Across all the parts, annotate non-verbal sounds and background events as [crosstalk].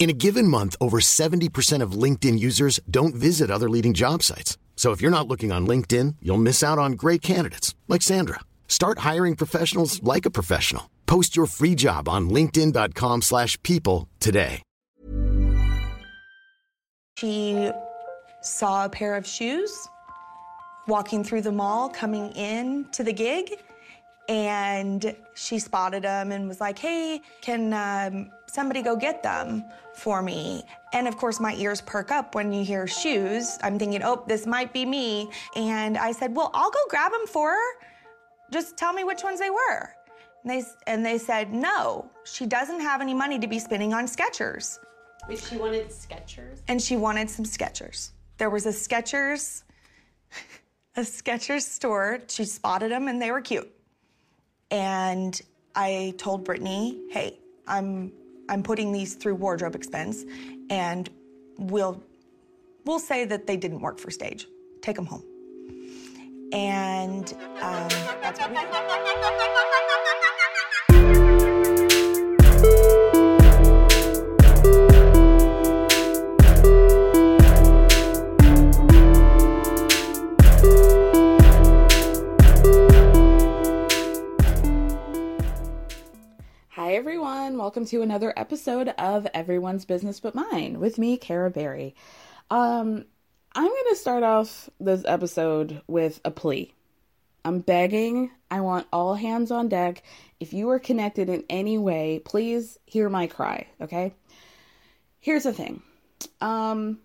In a given month, over 70% of LinkedIn users don't visit other leading job sites. So if you're not looking on LinkedIn, you'll miss out on great candidates like Sandra. Start hiring professionals like a professional. Post your free job on linkedin.com/people today. She saw a pair of shoes walking through the mall coming in to the gig and she spotted them and was like, "Hey, can um, somebody go get them for me?" And of course, my ears perk up when you hear shoes. I'm thinking, "Oh, this might be me." And I said, "Well, I'll go grab them for her. Just tell me which ones they were." And they and they said, "No, she doesn't have any money to be spending on Skechers." Wait, she wanted Skechers? and she wanted some Skechers. There was a Skechers, [laughs] a Skechers store. She spotted them and they were cute. And I told Brittany, "Hey, I'm I'm putting these through wardrobe expense, and we'll we'll say that they didn't work for stage. Take them home." And um, that's what we. Hi, everyone. Welcome to another episode of Everyone's Business But Mine with me, Kara Berry. Um, I'm going to start off this episode with a plea. I'm begging. I want all hands on deck. If you are connected in any way, please hear my cry, okay? Here's the thing. Um,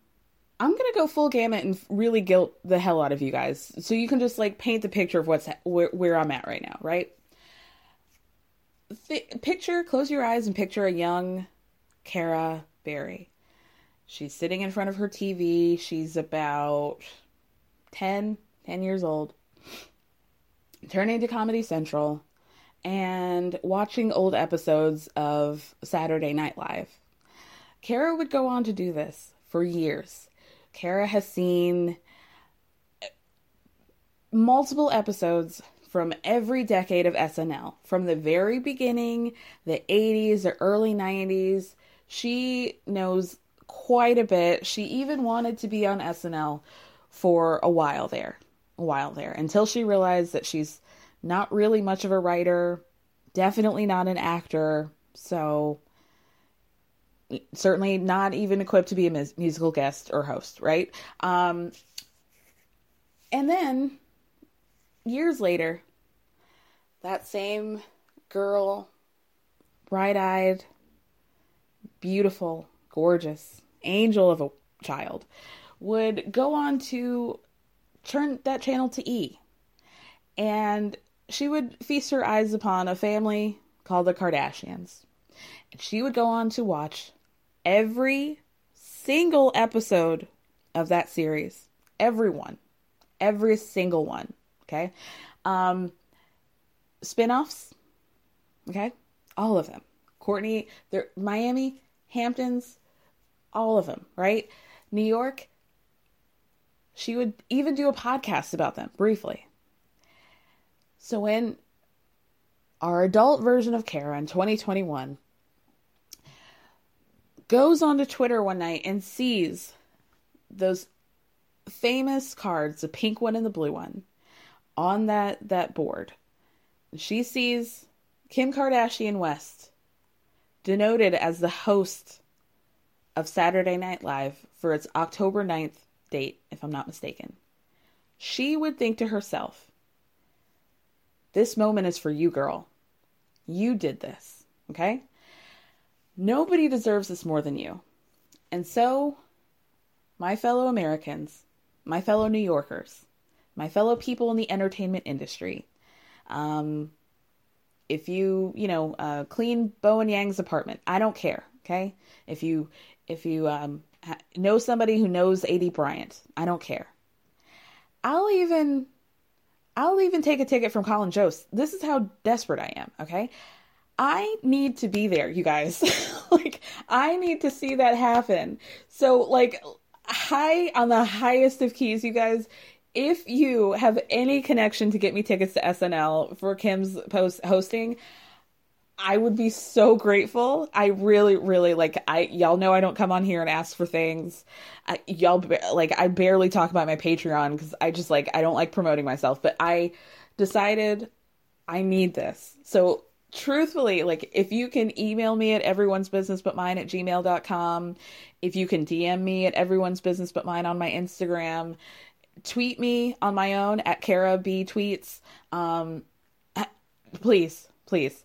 I'm going to go full gamut and really guilt the hell out of you guys so you can just like paint the picture of what's where, where I'm at right now, right? Picture, close your eyes and picture a young Kara Berry. She's sitting in front of her TV. She's about 10, 10 years old, turning to Comedy Central and watching old episodes of Saturday Night Live. Kara would go on to do this for years. Kara has seen multiple episodes from every decade of SNL, from the very beginning, the 80s, the early 90s. She knows quite a bit. She even wanted to be on SNL for a while there, a while there, until she realized that she's not really much of a writer, definitely not an actor, so certainly not even equipped to be a mus- musical guest or host, right? Um, and then years later, that same girl, bright eyed, beautiful, gorgeous, angel of a child, would go on to turn that channel to E. And she would feast her eyes upon a family called the Kardashians. And she would go on to watch every single episode of that series. Everyone. Every single one. Okay. Um, spin-offs. Okay. All of them. Courtney, they're Miami, Hamptons, all of them, right? New York, she would even do a podcast about them briefly. So when our adult version of Kara in 2021 goes onto Twitter one night and sees those famous cards, the pink one and the blue one, on that that board. She sees Kim Kardashian West denoted as the host of Saturday Night Live for its October 9th date, if I'm not mistaken. She would think to herself, This moment is for you, girl. You did this, okay? Nobody deserves this more than you. And so, my fellow Americans, my fellow New Yorkers, my fellow people in the entertainment industry, um, if you, you know, uh, clean Bowen Yang's apartment, I don't care. Okay. If you, if you um, know somebody who knows Aidy Bryant, I don't care. I'll even, I'll even take a ticket from Colin Jost. This is how desperate I am. Okay. I need to be there, you guys. [laughs] like, I need to see that happen. So, like, high on the highest of keys, you guys. If you have any connection to get me tickets to SNL for Kim's post hosting, I would be so grateful. I really, really like. I y'all know I don't come on here and ask for things. I, y'all like I barely talk about my Patreon because I just like I don't like promoting myself. But I decided I need this. So truthfully, like if you can email me at everyone's business but mine at gmail.com, if you can DM me at everyone's business but mine on my Instagram, tweet me on my own at Kara B tweets. Um, [clears throat] please, please.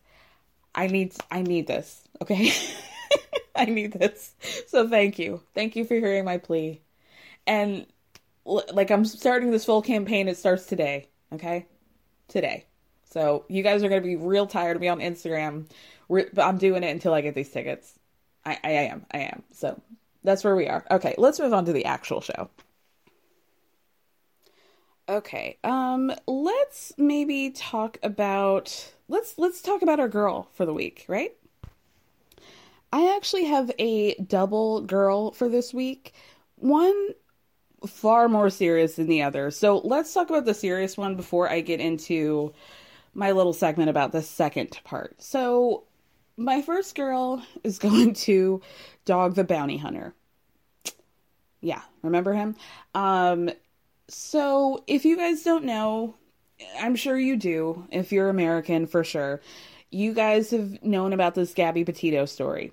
I need I need this. Okay. [laughs] I need this. So thank you. Thank you for hearing my plea. And like I'm starting this full campaign it starts today, okay? Today. So you guys are to be real tired of me on Instagram. But I'm doing it until I get these tickets. I, I am. I am. So that's where we are. Okay, let's move on to the actual show. Okay. Um let's maybe talk about let's let's talk about our girl for the week, right? I actually have a double girl for this week. One far more serious than the other. So let's talk about the serious one before I get into my little segment about the second part. So, my first girl is [laughs] going to Dog the Bounty Hunter. Yeah, remember him? Um, so, if you guys don't know, I'm sure you do, if you're American for sure, you guys have known about this Gabby Petito story.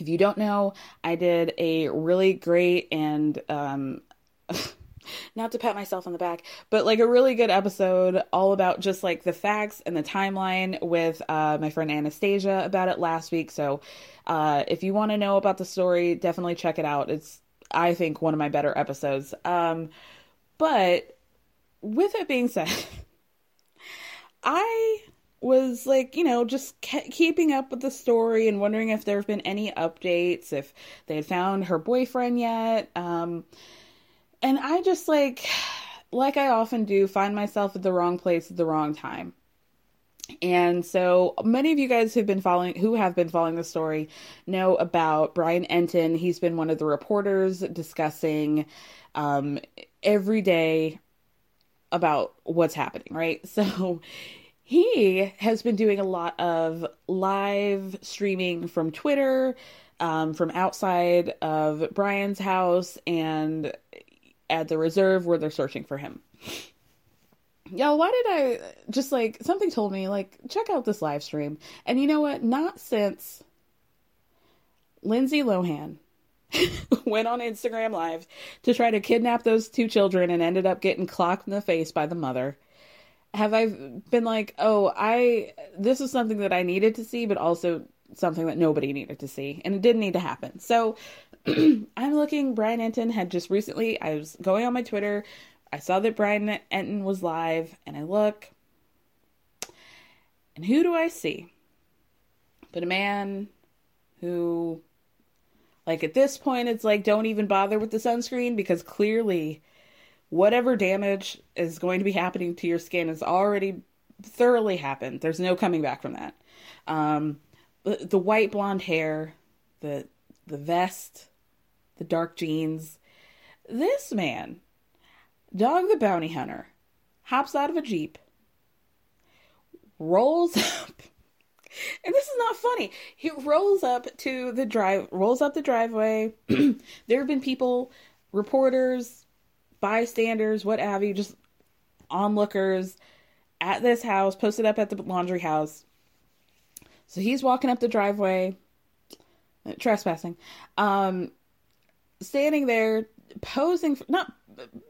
If you don't know, I did a really great and um, [laughs] not to pat myself on the back, but like a really good episode all about just like the facts and the timeline with uh, my friend Anastasia about it last week. So uh, if you want to know about the story, definitely check it out. It's, I think, one of my better episodes. Um, but with it being said, [laughs] I was like, you know, just ke- keeping up with the story and wondering if there have been any updates, if they had found her boyfriend yet. Um, and I just like, [sighs] like I often do, find myself at the wrong place at the wrong time. And so many of you guys who've been following who have been following the story know about Brian Entin. He's been one of the reporters discussing um, every day about what's happening, right? [laughs] So he has been doing a lot of live streaming from Twitter, um, from outside of Brian's house, and at the reserve where they're searching for him. Yo, why did I just like something told me like check out this live stream. And you know what? Not since Lindsay Lohan [laughs] went on Instagram live to try to kidnap those two children and ended up getting clocked in the face by the mother. Have I been like, "Oh, I this is something that I needed to see, but also something that nobody needed to see and it didn't need to happen." So, [clears throat] I'm looking. Brian Entin had just recently. I was going on my Twitter. I saw that Brian Entin was live, and I look, and who do I see? But a man who, like, at this point, it's like, don't even bother with the sunscreen because clearly, whatever damage is going to be happening to your skin has already thoroughly happened. There's no coming back from that. Um, the, the white blonde hair, the the vest, the dark jeans. This man, Dog the Bounty Hunter, hops out of a Jeep, rolls [laughs] up, [laughs] and this is not funny. He rolls up to the drive, rolls up the driveway. [clears throat] there have been people, reporters, bystanders, what have you, just onlookers at this house, posted up at the Laundrie house. So he's walking up the driveway, trespassing, um, standing there, posing, for, not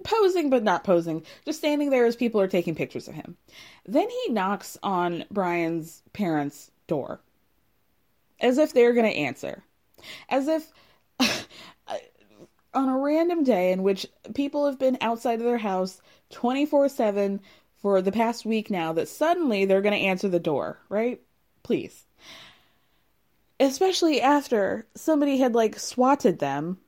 posing, but not posing, just standing there as people are taking pictures of him. Then he knocks on Brian's parents' door as if they're going to answer. As if [laughs] on a random day in which people have been outside of their house 24 7 for the past week now, that suddenly they're going to answer the door, right? Please. Especially after somebody had like swatted them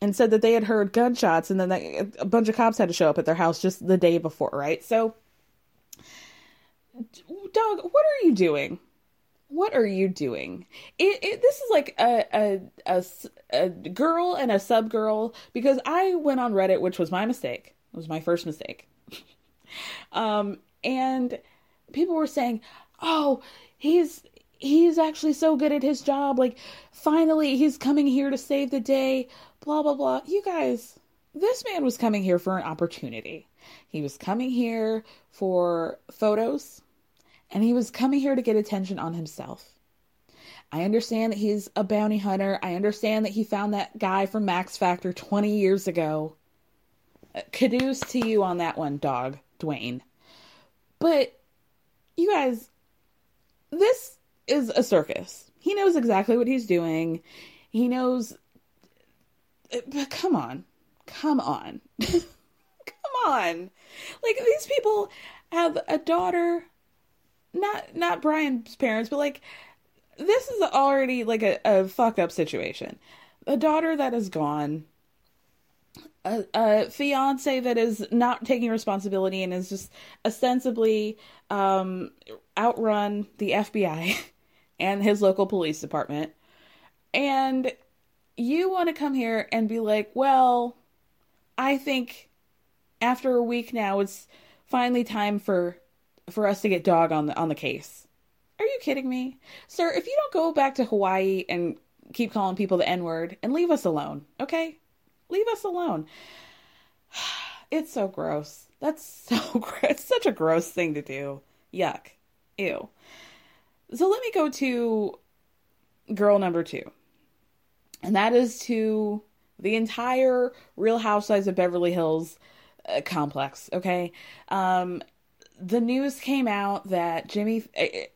and said that they had heard gunshots and then they, a bunch of cops had to show up at their house just the day before, right? So, dog, what are you doing? What are you doing? It, it, this is like a, a, a, a girl and a sub girl because I went on Reddit, which was my mistake. It was my first mistake. [laughs] um, and people were saying, "Oh, he's he's actually so good at his job. Like, finally, he's coming here to save the day." Blah blah blah. You guys, this man was coming here for an opportunity. He was coming here for photos, and he was coming here to get attention on himself. I understand that he's a bounty hunter. I understand that he found that guy from Max Factor 20 years ago. Uh, Caduce to you on that one, dog, Duane. But you guys, this is a circus. He knows exactly what he's doing. He knows. Uh, but come on. Come on. [laughs] come on. Like, these people have a daughter. Not not Brian's parents, but like this is already like a, a fucked up situation. A daughter that is gone, a, a fiance that is not taking responsibility and is just ostensibly um, outrun the FBI [laughs] and his local police department. And you want to come here and be like, well, I think after a week now, it's finally time for for us to get dog on the on the case. Are you kidding me? Sir, if you don't go back to Hawaii and keep calling people the N-word and leave us alone, okay? Leave us alone. [sighs] It's so gross. That's [laughs] so gross. It's such a gross thing to do. Yuck. Ew. So let me go to girl number two. And that is to the entire Real Housewives of Beverly Hills uh, complex, okay? Um, the news came out that Jimmy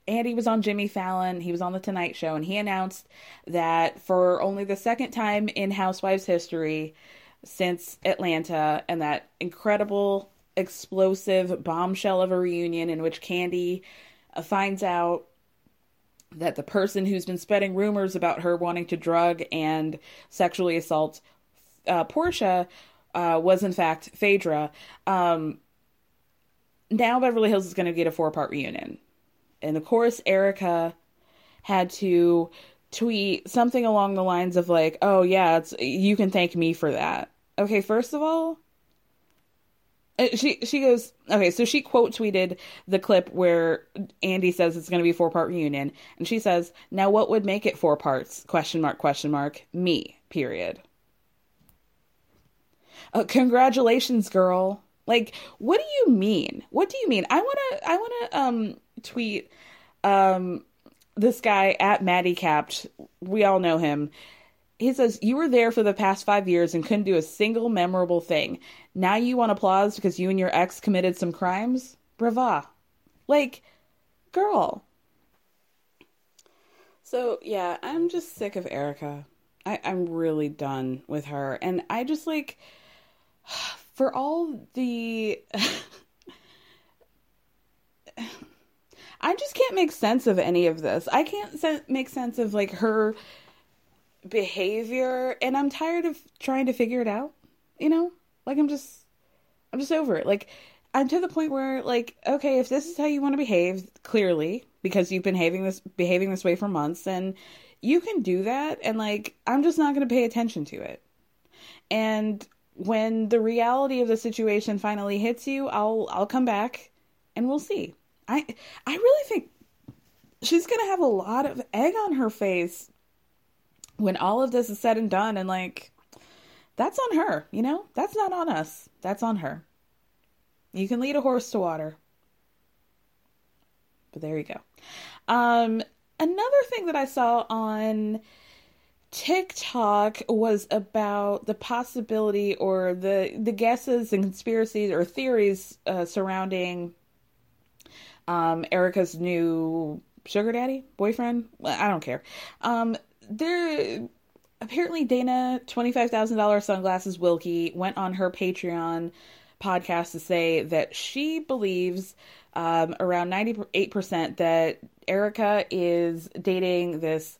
Andy was on Jimmy Fallon, he was on the Tonight Show and he announced that for only the second time in Housewives history since Atlanta and that incredible explosive bombshell of a reunion in which Kandi uh, finds out that the person who's been spreading rumors about her wanting to drug and sexually assault uh, Porsha uh, was in fact Phaedra. Um, now Beverly Hills is going to get a four part reunion. And of course, Erika had to tweet something along the lines of like, "Oh yeah, it's you can thank me for that." Okay, first of all, uh, she she goes okay, so she quote tweeted the clip where Andy says it's going to be four part reunion, and she says, "Now what would make it four parts?" Question mark question mark me period. Uh, congratulations, girl. Like, what do you mean? What do you mean? I wanna I wanna um tweet um this guy at Maddie Capped. We all know him. He says, You were there for the past five years and couldn't do a single memorable thing. Now you want applause because you and your ex committed some crimes? Brava. Like, girl. So, yeah, I'm just sick of Erika. I, I'm really done with her. And I just like [sighs] for all the I just can't make sense of any of this. I can't se- make sense of like her behavior and I'm tired of trying to figure it out, you know? Like I'm just I'm just over it. Like I'm to the point where like okay, if this is how you want to behave clearly because you've been behaving this behaving this way for months then you can do that and like I'm just not going to pay attention to it. And when the reality of the situation finally hits you, I'll I'll come back and we'll see. I I really think she's going to have a lot of egg on her face when all of this is said and done and like that's on her, you know? That's not on us. That's on her. You can lead a horse to water. But there you go. Um another thing that I saw on TikTok was about the possibility or the the guesses and conspiracies or theories uh, surrounding um, Erika's new sugar daddy boyfriend. I don't care. Um, there apparently Dana twenty five thousand dollars sunglasses Wilkey went on her Patreon podcast to say that she believes um, around ninety eight percent that Erika is dating this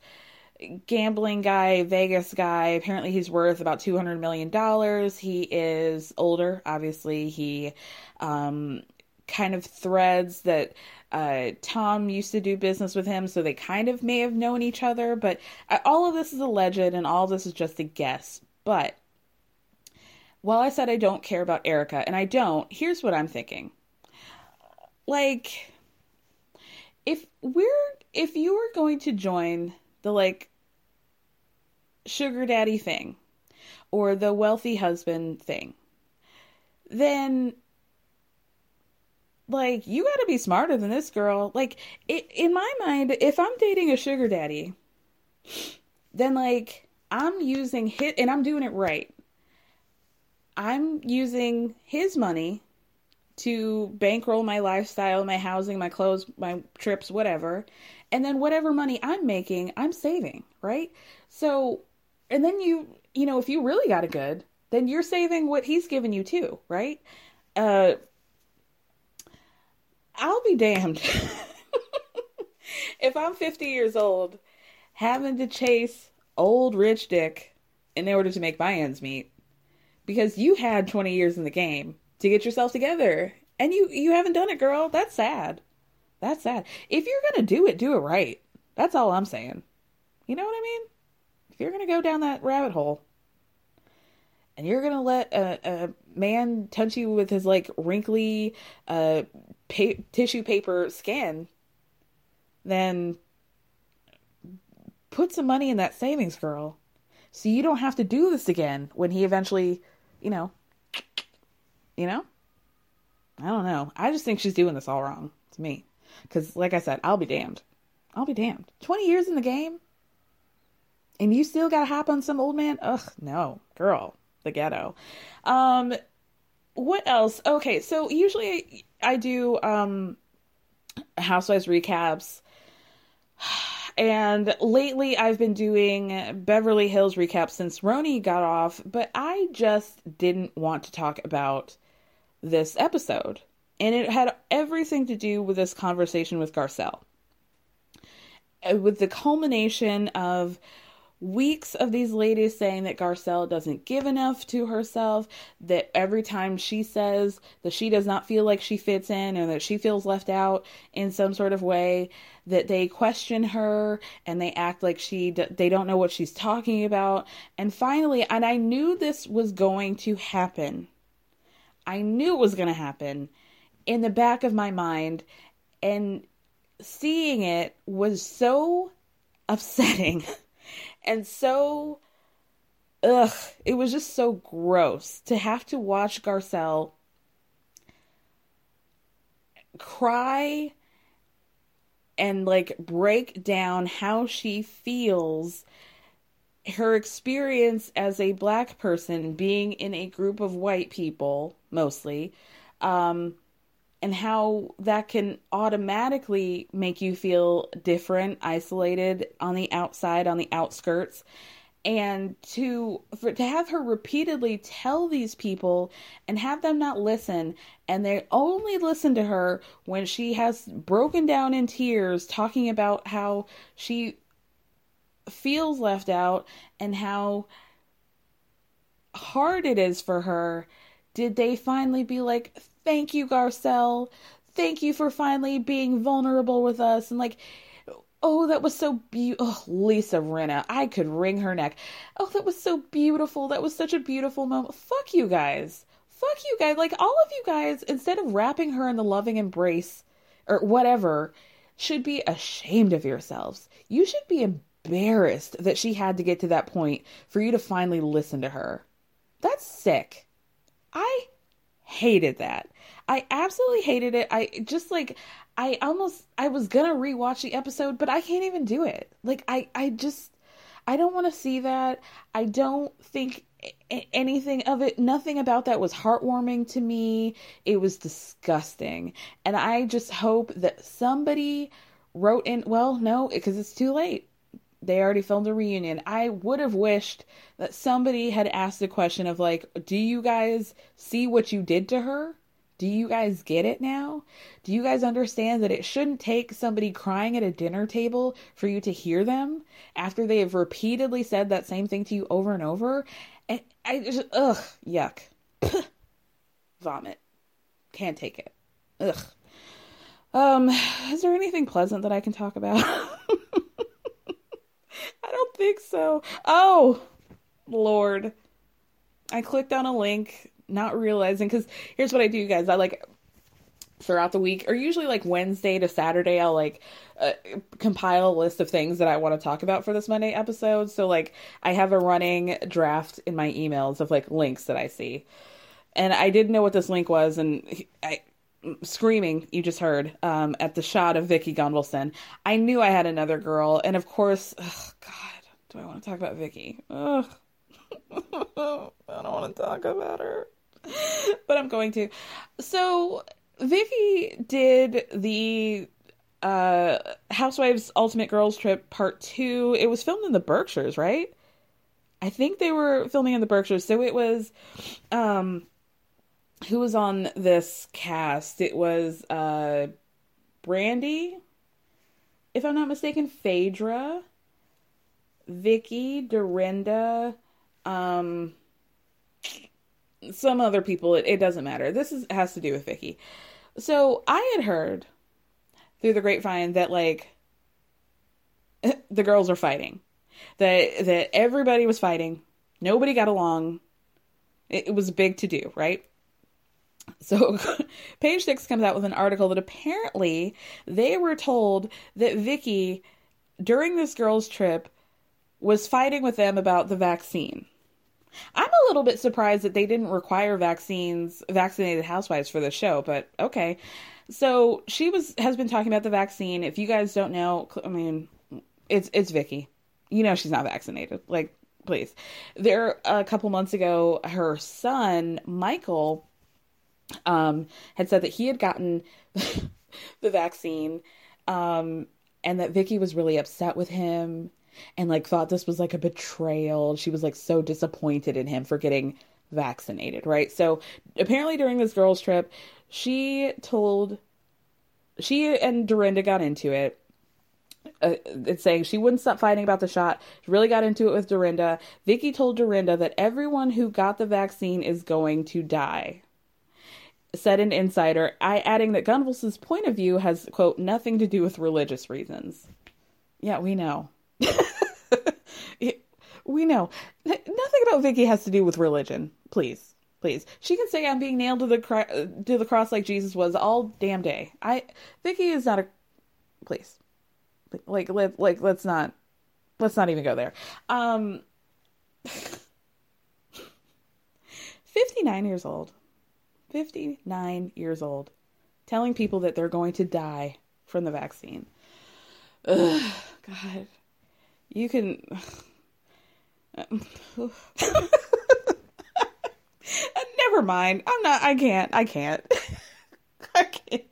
gambling guy, Vegas guy. Apparently, he's worth about two hundred million dollars. He is older, obviously. He um, kind of threads that uh, Tom used to do business with him, so they kind of may have known each other. But uh, all of this is alleged, and all this is just a guess. But while I said I don't care about Erika, and I don't, here's what I'm thinking. Like, if we're if you were going to join the like sugar daddy thing or the wealthy husband thing, then like you got to be smarter than this girl. Like it, in my mind, if I'm dating a sugar daddy, then like I'm using hit and I'm doing it right. I'm using his money to bankroll my lifestyle, my housing, my clothes, my trips, whatever. And then whatever money I'm making, I'm saving, right? So, and then you, you know, if you really got it good, then you're saving what he's given you too, right? Uh, I'll be damned [laughs] if I'm 50 years old having to chase old rich dick in order to make my ends meet because you had 20 years in the game to get yourself together. And you you haven't done it girl. That's sad. That's sad. If you're gonna do it do it right. That's all i'm saying. You know what i mean? If you're gonna go down that rabbit hole and you're gonna let a, a man touch you with his like wrinkly uh pa- tissue paper skin then put some money in that savings girl. So you don't have to do this again when he eventually you know you know I don't know. I just think she's doing this all wrong to me. Because, like I said, I'll be damned. I'll be damned. 20 years in the game? And you still got to hop on some old man? Ugh, no. Girl, the ghetto. Um, what else? Okay, so usually I, do um, Housewives recaps. And lately I've been doing Beverly Hills recaps since RHONY got off, but I just didn't want to talk about this episode. And it had everything to do with this conversation with Garcelle. Uh, with the culmination of weeks of these ladies saying that Garcelle doesn't give enough to herself, that every time she says that she does not feel like she fits in or that she feels left out in some sort of way, that they question her and they act like she they don't know what she's talking about. And finally, and I knew this was going to happen I knew it was going to happen in the back of my mind. And seeing it was so [laughs] upsetting and so, ugh, it was just so gross to have to watch Garcelle cry and like break down how she feels her experience as a black person being in a group of white people mostly um, and how that can automatically make you feel different isolated on the outside on the outskirts. And to for, to have her repeatedly tell these people and have them not listen and they only listen to her when she has broken down in tears talking about how she feels left out and how hard it is for her, did they finally be like, thank you, Garcelle. Thank you for finally being vulnerable with us. And like, Oh, that was so beautiful. Oh, Lisa Rinna. I could wring her neck. Oh, that was so beautiful. That was such a beautiful moment. Fuck you guys. Fuck you guys. Like, all of you guys, instead of wrapping her in the loving embrace or whatever, should be ashamed of yourselves. You should be embarrassed that she had to get to that point for you to finally listen to her. That's sick. I hated that. I absolutely hated it. I just like I almost I was gonna rewatch the episode, but I can't even do it. Like I I just I don't want to see that. I don't think anything of it nothing about that was heartwarming to me. It was disgusting. And I just hope that somebody wrote in well, no, because it's too late. They already filmed a reunion. I would have wished that somebody had asked the question of like, do you guys see what you did to her? Do you guys get it now? Do you guys understand that it shouldn't take somebody crying at a dinner table for you to hear them after they have repeatedly said that same thing to you over and over? And I just, ugh, yuck. [clears throat] Vomit. Can't take it. Ugh. Um, is there anything pleasant that I can talk about? [laughs] [laughs] I don't think so. Oh, Lord. I clicked on a link not realizing because here's what I do, guys. I like throughout the week, or usually like Wednesday to Saturday, I'll like uh, compile a list of things that I want to talk about for this Monday episode. So like I have a running draft in my emails of like links that I see, and I didn't know what this link was, and I screaming you just heard um, at the shot of Vicki Gunvalson. I knew I had another girl, and of course, ugh, God, do I want to talk about Vicki? Ugh. [laughs] I don't want to talk about her. but I'm going to. So Vicki did the uh Housewives Ultimate Girls Trip Part 2. It was filmed in the Berkshires, right? I think they were filming in the Berkshires. So it was um who was on this cast? It was uh Brandi, if I'm not mistaken, Phaedra, Vicki, Dorinda, um some other people. It, it doesn't matter. This is has to do with Vicki. so i had heard through the grapevine that like [laughs] the girls are fighting that that everybody was fighting. Nobody got along. It, it was big to do right so [laughs] page six comes out with an article that apparently they were told that Vicki, during this girls trip was fighting with them about the vaccine I'm a little bit surprised that they didn't require vaccines, vaccinated housewives for the show, but okay. So she was has been talking about the vaccine. If you guys don't know, I mean, it's it's Vicki. You know she's not vaccinated. Like, please. There a couple months ago, her son Michael um had said that he had gotten [laughs] the vaccine um and that Vicki was really upset with him and like thought this was like a betrayal. She was like so disappointed in him for getting vaccinated, right? So apparently during this girls trip, she told she and Dorinda got into it. Uh, it's saying she wouldn't stop fighting about the shot. She really got into it with Dorinda. Vicki told Dorinda that everyone who got the vaccine is going to die. Said an insider, I adding that Gunvalson's point of view has quote nothing to do with religious reasons. Yeah, we know. [laughs] we know nothing about Vicki has to do with religion. Please, please. She can say I'm being nailed to the to the cross like Jesus was all damn day. I Vicki is not a please. Like let like let's not let's not even go there. Um [laughs] 59 years old. 59 years old. Telling people that they're going to die from the vaccine. Ugh, God. You can [laughs] Never mind. I'm not. I can't. I can't. [laughs] I can't.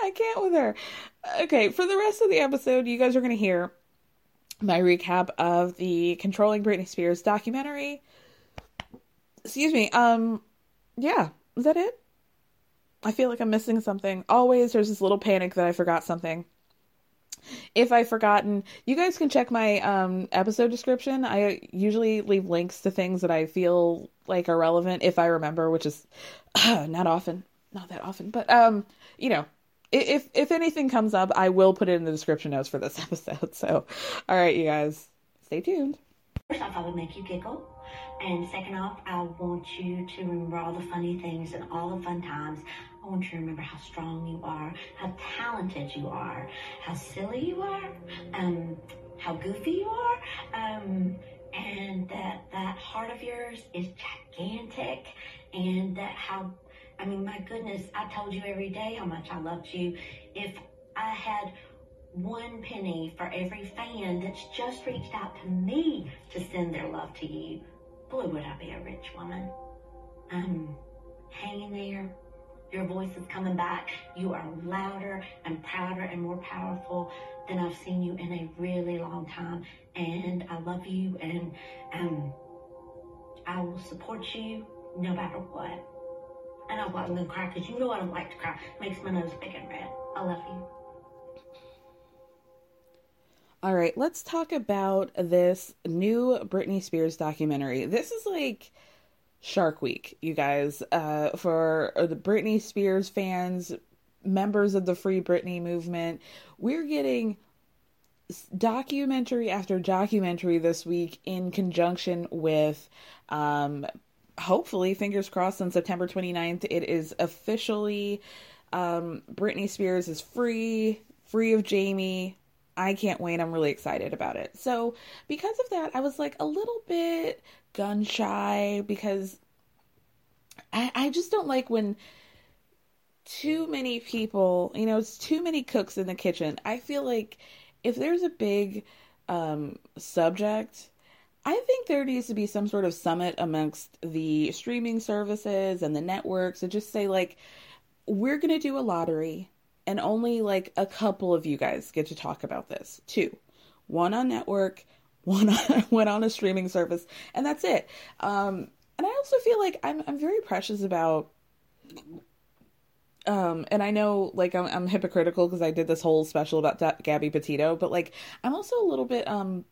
I can't with her. Okay, for the rest of the episode, you guys are going to hear my recap of the Controlling Britney Spears documentary. Excuse me. Um, yeah, is that it? I feel like I'm missing something. Always, there's this little panic that I forgot something if I've forgotten, you guys can check my um, episode description. I usually leave links to things that I feel like are relevant if I remember, which is uh, [sighs] not often, not that often, but um, you know, if if anything comes up, I will put it in the description notes for this [laughs] episode. So, all right, you guys, stay tuned. First off, I would make you giggle. And second off, I want you to remember all the funny things and all the fun times. I want you to remember how strong you are, how talented you are, how silly you are, um, how goofy you are, um, and that that heart of yours is gigantic, and that how, I mean, my goodness, I told you every day how much I loved you. If I had one penny for every fan that's just reached out to me to send their love to you, boy, would I be a rich woman. I'm hanging there. Your voice is coming back. You are louder and prouder and more powerful than I've seen you in a really long time. And I love you and um, I will support you no matter what. And I wasn't gonna cry because you know I don't like to cry. It makes my nose big and red. I love you. All right, let's talk about this new Britney Spears documentary. This is like Shark Week, you guys, uh, for the Britney Spears fans, members of the Free Britney movement. We're getting documentary after documentary this week in conjunction with um hopefully fingers crossed on September 29th it is officially um Britney Spears is free free of Jamie I can't wait. I'm really excited about it. So, because of that, I was like a little bit gun shy because I, I just don't like when too many people, you know, it's too many cooks in the kitchen. I feel like if there's a big um, subject, I think there needs to be some sort of summit amongst the streaming services and the networks and just say, like, we're going to do a lottery and only like a couple of you guys get to talk about this. Two, one on network, [laughs] one on one on a streaming service, and that's it. Um, and I also feel like I'm I'm very precious about. Um, and I know like I'm, I'm hypocritical because I did this whole special about Gabby Petito, but like I'm also a little bit um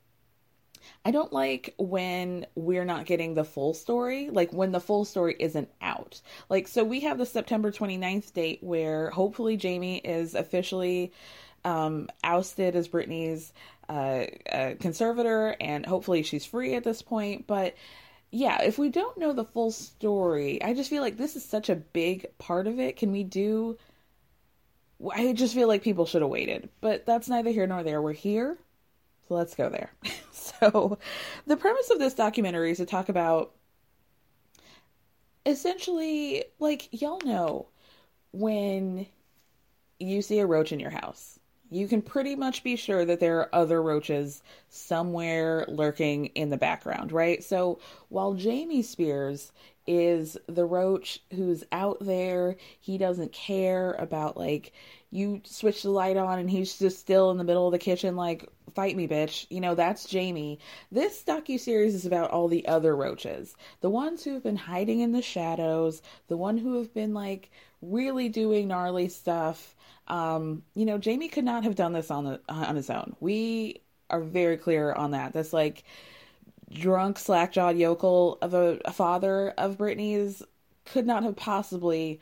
I don't like when we're not getting the full story, like when the full story isn't out. Like, so we have the September 29th date where hopefully Jamie is officially um, ousted as Britney's uh, uh, conservator, and hopefully she's free at this point. But yeah, if we don't know the full story, I just feel like this is such a big part of it. Can we do. I just feel like people should have waited, but that's neither here nor there. We're here, so let's go there. [laughs] So, the premise of this documentary is to talk about essentially, like, y'all know when you see a roach in your house, you can pretty much be sure that there are other roaches somewhere lurking in the background, right? So, while Jamie Spears is the roach who's out there, he doesn't care about like you switch the light on and he's just still in the middle of the kitchen like fight me bitch. You know that's jamie. This docu series is about all the other roaches. The ones who have been hiding in the shadows the one who have been like really doing gnarly stuff. Um you know jamie could not have done this on the on his own. We are very clear on that. That's like drunk slack-jawed yokel of a, a father of britney's could not have possibly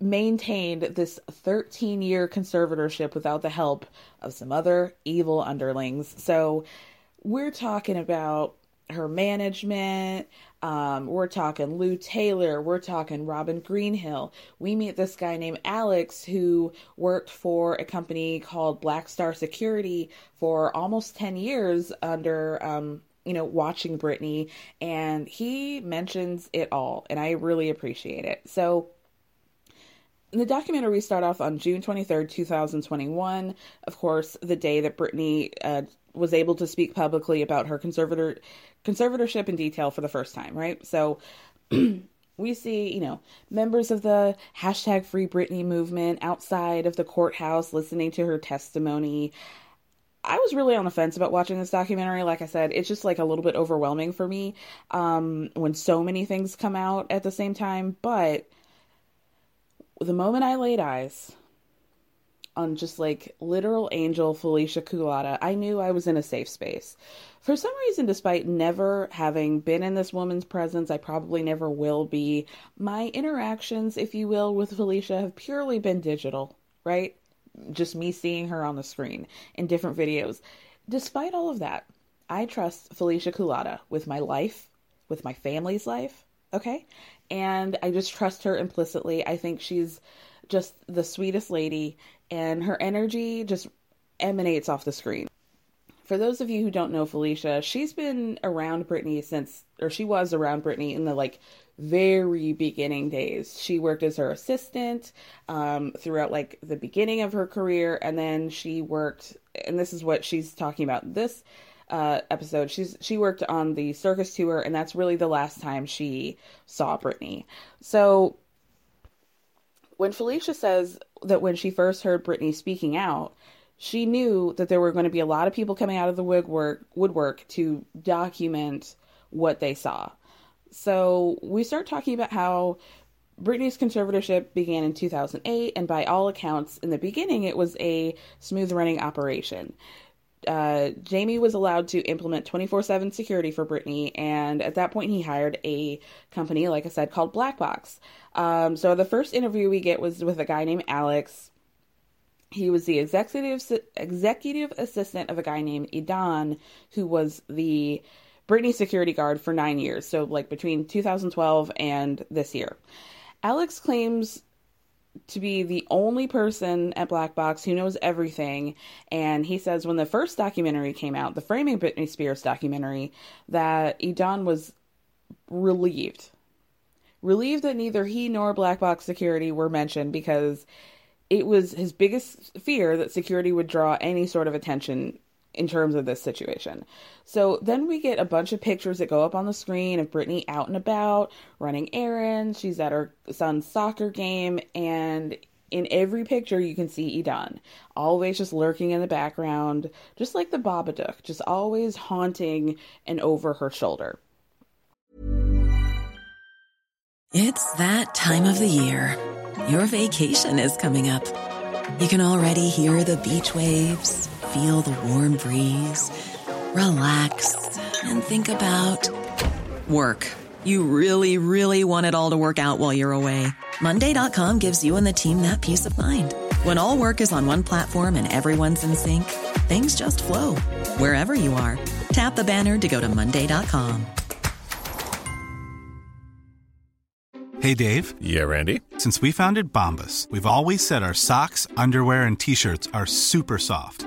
maintained this 13 year conservatorship without the help of some other evil underlings. So we're talking about her management. Um, we're talking Lou Taylor. We're talking Robin Greenhill. We meet this guy named Alex who worked for a company called Black Star Security for almost 10 years under, um, you know, watching Britney. And he mentions it all. And I really appreciate it. So, the documentary start off on June 23rd, 2021. Of course, the day that Britney uh, was able to speak publicly about her conservator conservatorship in detail for the first time, right? So [clears throat] we see, you know, members of the hashtag Free Britney movement outside of the courthouse listening to her testimony. I was really on the fence about watching this documentary. Like I said, it's just like a little bit overwhelming for me um, when so many things come out at the same time. But the moment I laid eyes on just like literal angel Felicia Culotta, I knew I was in a safe space. For some reason, despite never having been in this woman's presence, I probably never will be. My interactions, if you will, with Felicia have purely been digital, right? Just me seeing her on the screen in different videos. Despite all of that, I trust Felicia Culotta with my life, with my family's life, okay? And I just trust her implicitly. I think she's just the sweetest lady, and her energy just emanates off the screen. For those of you who don't know Felicia, she's been around Britney since, or she was around Britney in the like very beginning days. She worked as her assistant um, throughout like the beginning of her career, and then she worked, and this is what she's talking about this uh, episode. She's she worked on the circus tour, and that's really the last time she saw Britney. So when Felicia says that when she first heard Britney speaking out, she knew that there were going to be a lot of people coming out of the woodwork woodwork to document what they saw. So we start talking about how Britney's conservatorship began in 2008, and by all accounts, in the beginning, it was a smooth running operation. Uh, Jamie was allowed to implement 24 7 security for Britney, and at that point, he hired a company, like I said, called Black Box. Um, so the first interview we get was with a guy named Alex he was the executive executive assistant of a guy named Edan, who was the Britney security guard for nine years. So, like between 2012 and this year. Alex claims to be the only person at Black Box who knows everything. And he says when the first documentary came out, the Framing Britney Spears documentary, that Edan was relieved. Relieved that neither he nor Black Box Security were mentioned because it was his biggest fear that security would draw any sort of attention in terms of this situation. So then we get a bunch of pictures that go up on the screen of Britney out and about, running errands. She's at her son's soccer game, and in every picture you can see Edan, always just lurking in the background, just like the Babadook, just always haunting and over her shoulder. It's that time of the year your vacation is coming up. You can already hear the beach waves, feel the warm breeze, relax, and think about work. You really, really want it all to work out while you're away. Monday.com gives you and the team that peace of mind. When all work is on one platform and everyone's in sync, things just flow wherever you are. Tap the banner to go to Monday.com. Hey, Dave. Yeah, Randy. Since we founded Bombas, we've always said our socks, underwear, and t shirts are super soft.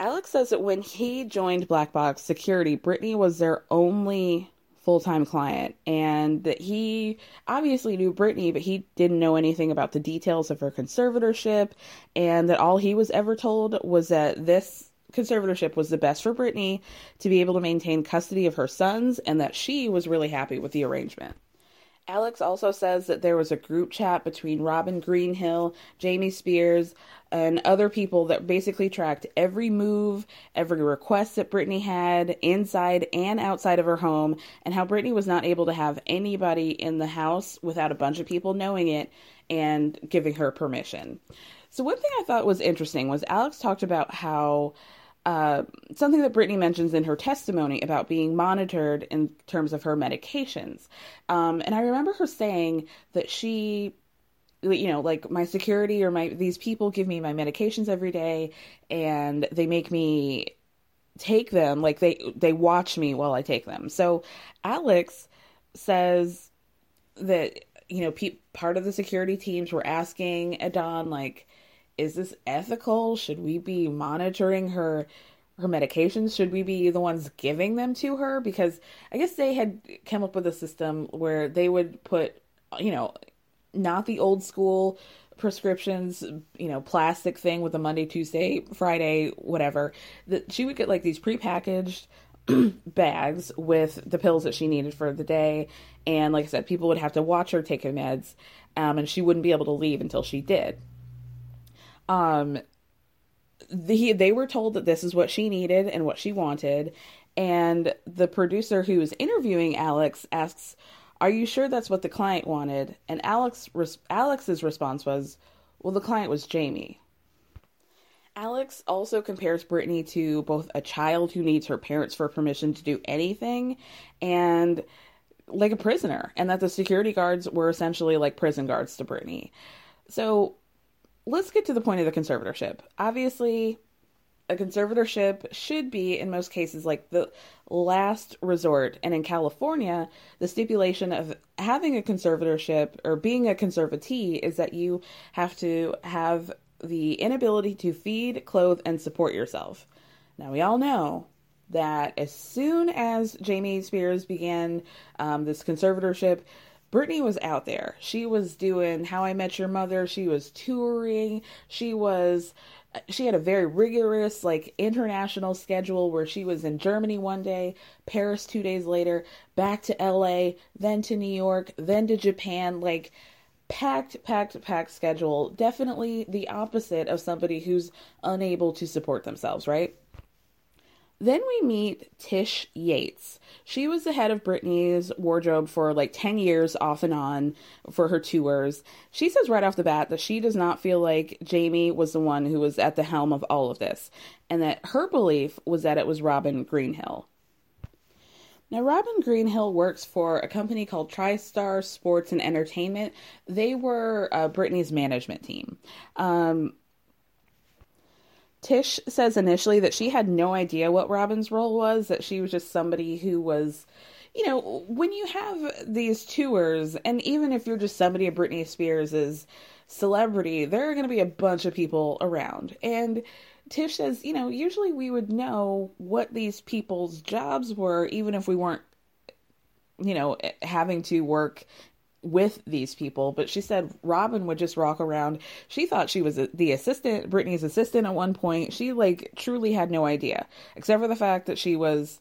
Alex says that when he joined Black Box Security, Britney was their only full time client, and that he obviously knew Britney, but he didn't know anything about the details of her conservatorship, and that all he was ever told was that this conservatorship was the best for Britney to be able to maintain custody of her sons, and that she was really happy with the arrangement. Alex also says that there was a group chat between Robin Greenhill, Jamie Spears, and other people that basically tracked every move, every request that Britney had inside and outside of her home, and how Britney was not able to have anybody in the house without a bunch of people knowing it and giving her permission. So, one thing I thought was interesting was Alex talked about how uh, something that Britney mentions in her testimony about being monitored in terms of her medications. Um, and I remember her saying that she, you know, like my security or my these people give me my medications every day, and they make me take them. Like they they watch me while I take them. So Alex says that you know pe- part of the security teams were asking Edan like is this ethical? Should we be monitoring her her medications? Should we be the ones giving them to her? Because I guess they had come up with a system where they would put, you know, not the old school prescriptions, you know, plastic thing with a Monday, Tuesday, Friday, whatever. That she would get like these prepackaged [clears throat] bags with the pills that she needed for the day. And like I said, people would have to watch her take her meds, um, and she wouldn't be able to leave until she did. Um, the, they were told that this is what she needed and what she wanted. And the producer who was interviewing Alex asks, "Are you sure that's what the client wanted?" And Alex Alex's response was, "Well, the client was Jamie." Alex also compares Britney to both a child who needs her parents for permission to do anything and like a prisoner, and that the security guards were essentially like prison guards to Britney. So let's get to the point of the conservatorship. Obviously, a conservatorship should be, in most cases, like the last resort. And in California, the stipulation of having a conservatorship or being a conservatee is that you have to have the inability to feed, clothe, and support yourself. Now, we all know that as soon as Jamie Spears began um, this conservatorship, Britney was out there. She was doing How I Met Your Mother. She was touring. She was she had a very rigorous like international schedule where she was in Germany one day, Paris 2 days later, back to LA, then to New York, then to Japan like packed packed packed schedule. Definitely the opposite of somebody who's unable to support themselves, right? Then we meet Tish Yates. She was the head of Britney's wardrobe for like 10 years off and on for her tours. She says right off the bat that she does not feel like Jamie was the one who was at the helm of all of this, and that her belief was that it was Robin Greenhill. Now, Robin Greenhill works for a company called TriStar Sports and Entertainment. They were uh, Britney's management team. Um, Tish says initially that she had no idea what Robin's role was, that she was just somebody who was, you know, when you have these tours, and even if you're just somebody of Britney Spears' celebrity, there are going to be a bunch of people around. And Tish says, you know, usually we would know what these people's jobs were, even if we weren't, you know, having to work with these people, but she said Robin would just walk around. She thought she was the assistant, Britney's assistant at one point. She like truly had no idea, except for the fact that she was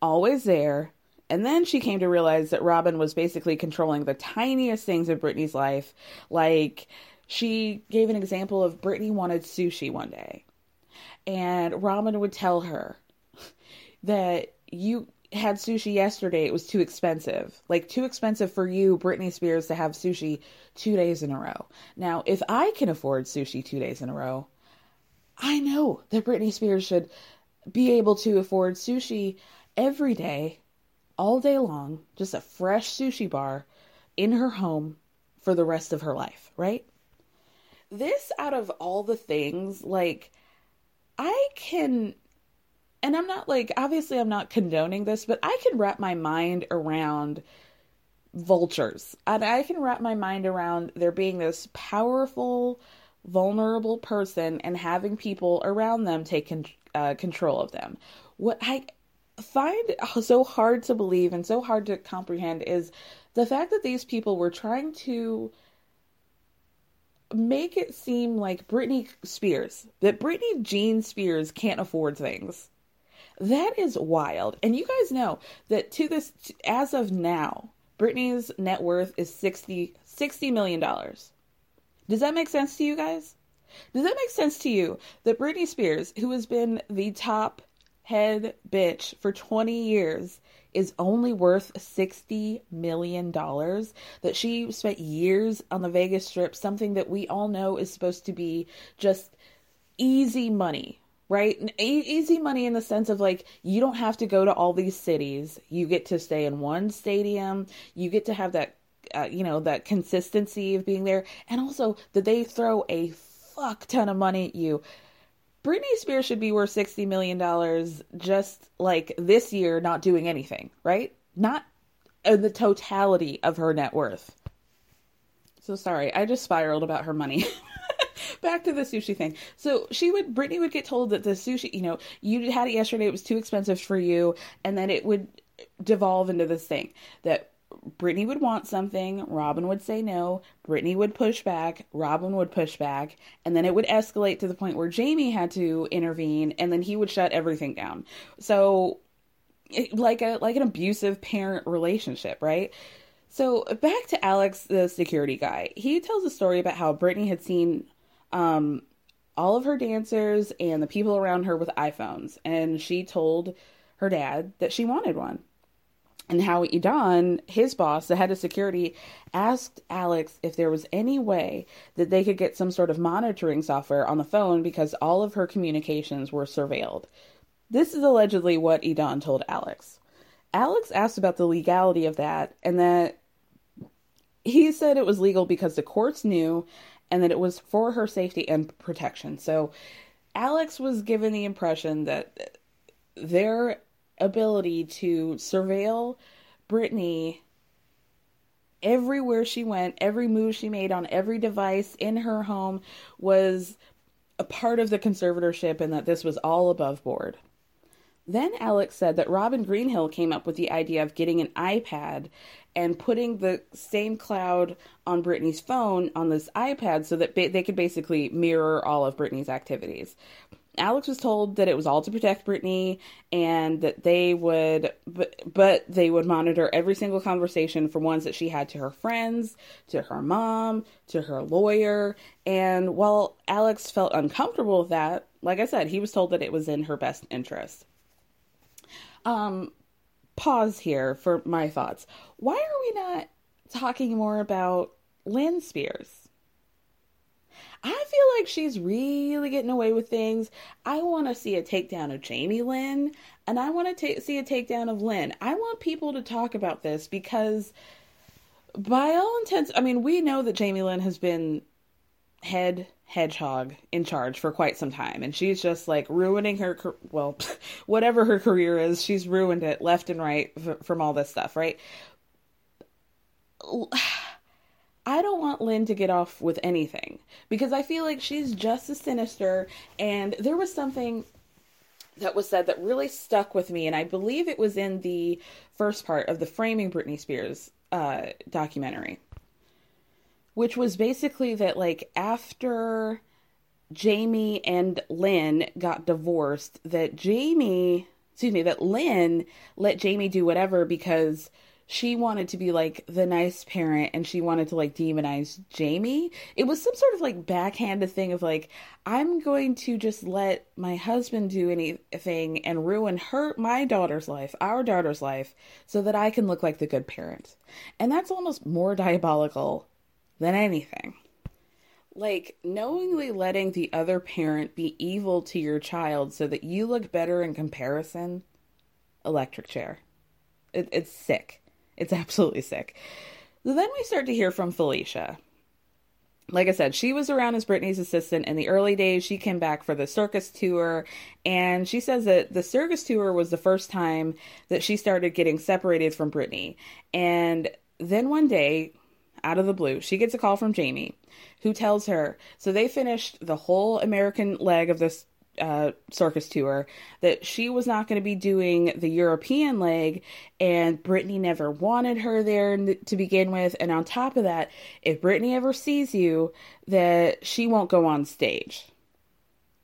always there. And then she came to realize that Robin was basically controlling the tiniest things of Britney's life. Like she gave an example of Britney wanted sushi one day. And Robin would tell her that you had sushi yesterday, it was too expensive. Like, too expensive for you, Britney Spears, to have sushi two days in a row. Now, if I can afford sushi two days in a row, I know that Britney Spears should be able to afford sushi every day, all day long, just a fresh sushi bar in her home for the rest of her life, right? This, out of all the things, like, I can and I'm not like, obviously, I'm not condoning this, but I can wrap my mind around vultures. And I can wrap my mind around there being this powerful, vulnerable person and having people around them take con- uh, control of them. What I find so hard to believe and so hard to comprehend is the fact that these people were trying to make it seem like Britney Spears, that Britney Jean Spears can't afford things. That is wild. And you guys know that to this, as of now, Britney's net worth is 60, 60 million dollars. Does that make sense to you guys? Does that make sense to you that Britney Spears, who has been the top head bitch for 20 years, is only worth $60 million? That she spent years on the Vegas Strip, something that we all know is supposed to be just easy money right? easy money in the sense of like you don't have to go to all these cities. You get to stay in one stadium. You get to have that uh, you know, that consistency of being there and also that they throw a fuck ton of money at you. Britney Spears should be worth 60 million dollars just like this year not doing anything, right? Not in the totality of her net worth. So sorry, I just spiraled about her money. [laughs] [laughs] back to the sushi thing. So she would, Britney would get told that the sushi, you know, you had it yesterday, it was too expensive for you, and then it would devolve into this thing that Britney would want something, Robin would say no, Britney would push back, Robin would push back, and then it would escalate to the point where Jamie had to intervene and then he would shut everything down. So like a like an abusive parent relationship, right? So back to Alex, the security guy. He tells a story about how Britney had seen um, all of her dancers and the people around her with iPhones, and she told her dad that she wanted one. And how Edan, his boss, the head of security, asked Alex if there was any way that they could get some sort of monitoring software on the phone because all of her communications were surveilled. This is allegedly what Edan told Alex. Alex asked about the legality of that and that he said it was legal because the courts knew and that it was for her safety and protection. So Alex was given the impression that their ability to surveil Britney everywhere she went, every move she made on every device in her home was a part of the conservatorship and that this was all above board. Then Alex said that Robin Greenhill came up with the idea of getting an iPad and putting the same cloud on Britney's phone on this iPad so that ba- they could basically mirror all of Britney's activities. Alex was told that it was all to protect Britney and that they would but, but they would monitor every single conversation from ones that she had to her friends, to her mom, to her lawyer, and while Alex felt uncomfortable with that, like I said, he was told that it was in her best interest. Um pause here for my thoughts. Why are we not talking more about Lynn Spears? I feel like she's really getting away with things. I want to see a takedown of Jamie Lynn, and I want to ta- see a takedown of Lynn. I want people to talk about this because, by all intents, I mean, we know that Jamie Lynn has been head hedgehog in charge for quite some time and she's just like ruining her well [laughs] whatever her career is she's ruined it left and right from all this stuff right? [sighs] I don't want Lynn to get off with anything because I feel like she's just as sinister and there was something that was said that really stuck with me and I believe it was in the first part of the framing Britney Spears uh, documentary which was basically that like after Jamie and Lynn got divorced, that Jamie, excuse me, that Lynn let Jamie do whatever because she wanted to be like the nice parent and she wanted to like demonize Jamie. It was some sort of like backhanded thing of like, I'm going to just let my husband do anything and ruin her, my daughter's life, our daughter's life, so that I can look like the good parent. And that's almost more diabolical than anything. Like knowingly letting the other parent be evil to your child so that you look better in comparison. Electric chair. It, it's sick. It's [laughs] absolutely sick. Then we start to hear from Felicia. Like I said, she was around as Britney's assistant in the early days. She came back for the circus tour, and she says that the circus tour was the first time that she started getting separated from Britney. And then one day, out of the blue, she gets a call from Jamie, who tells her so they finished the whole American leg of this uh, circus tour that she was not going to be doing the European leg, and Britney never wanted her there to begin with. And on top of that, if Britney ever sees you, that she won't go on stage.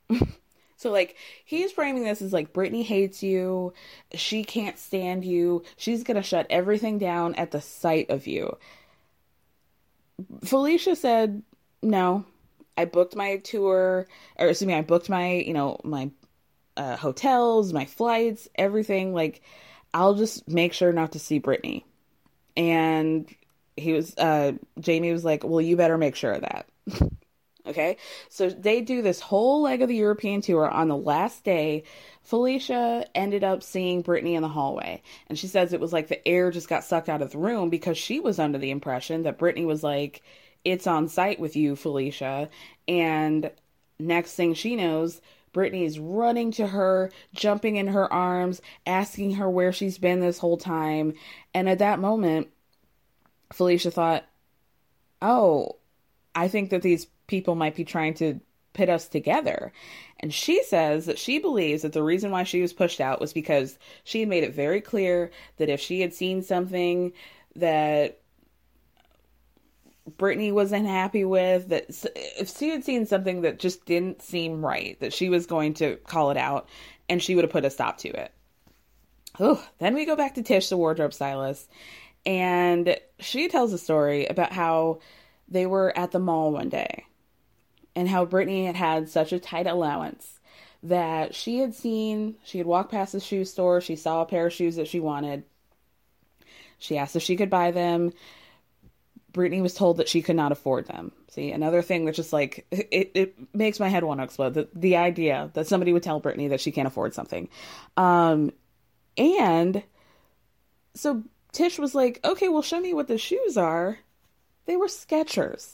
[laughs] So like he's framing this as like Britney hates you, she can't stand you, she's gonna shut everything down at the sight of you. Felicia said, no, I booked my tour, or excuse me, I booked my, you know, my uh, hotels, my flights, everything. Like, I'll just make sure not to see Britney. And he was, uh, Jamie was like, well, you better make sure of that. [laughs] okay. So they do this whole leg of the European tour on the last day. Felicia ended up seeing Britney in the hallway, and she says it was like the air just got sucked out of the room because she was under the impression that Britney was like, It's on site with you, Felicia. And next thing she knows, Britney is running to her, jumping in her arms, asking her where she's been this whole time. And at that moment, Felicia thought, Oh, I think that these people might be trying to pit us together. And she says that she believes that the reason why she was pushed out was because she had made it very clear that if she had seen something that Britney wasn't happy with, that if she had seen something that just didn't seem right, that she was going to call it out and she would have put a stop to it. Oh, then we go back to Tish, the wardrobe stylist, and she tells a story about how they were at the mall one day and how Britney had had such a tight allowance that she had seen, she had walked past the shoe store, she saw a pair of shoes that she wanted. She asked if she could buy them. Britney was told that she could not afford them. See, another thing that just like it, it makes my head want to explode. The the idea that somebody would tell Britney that she can't afford something. Um and so Tish was like, okay, well show me what the shoes are. They were Skechers.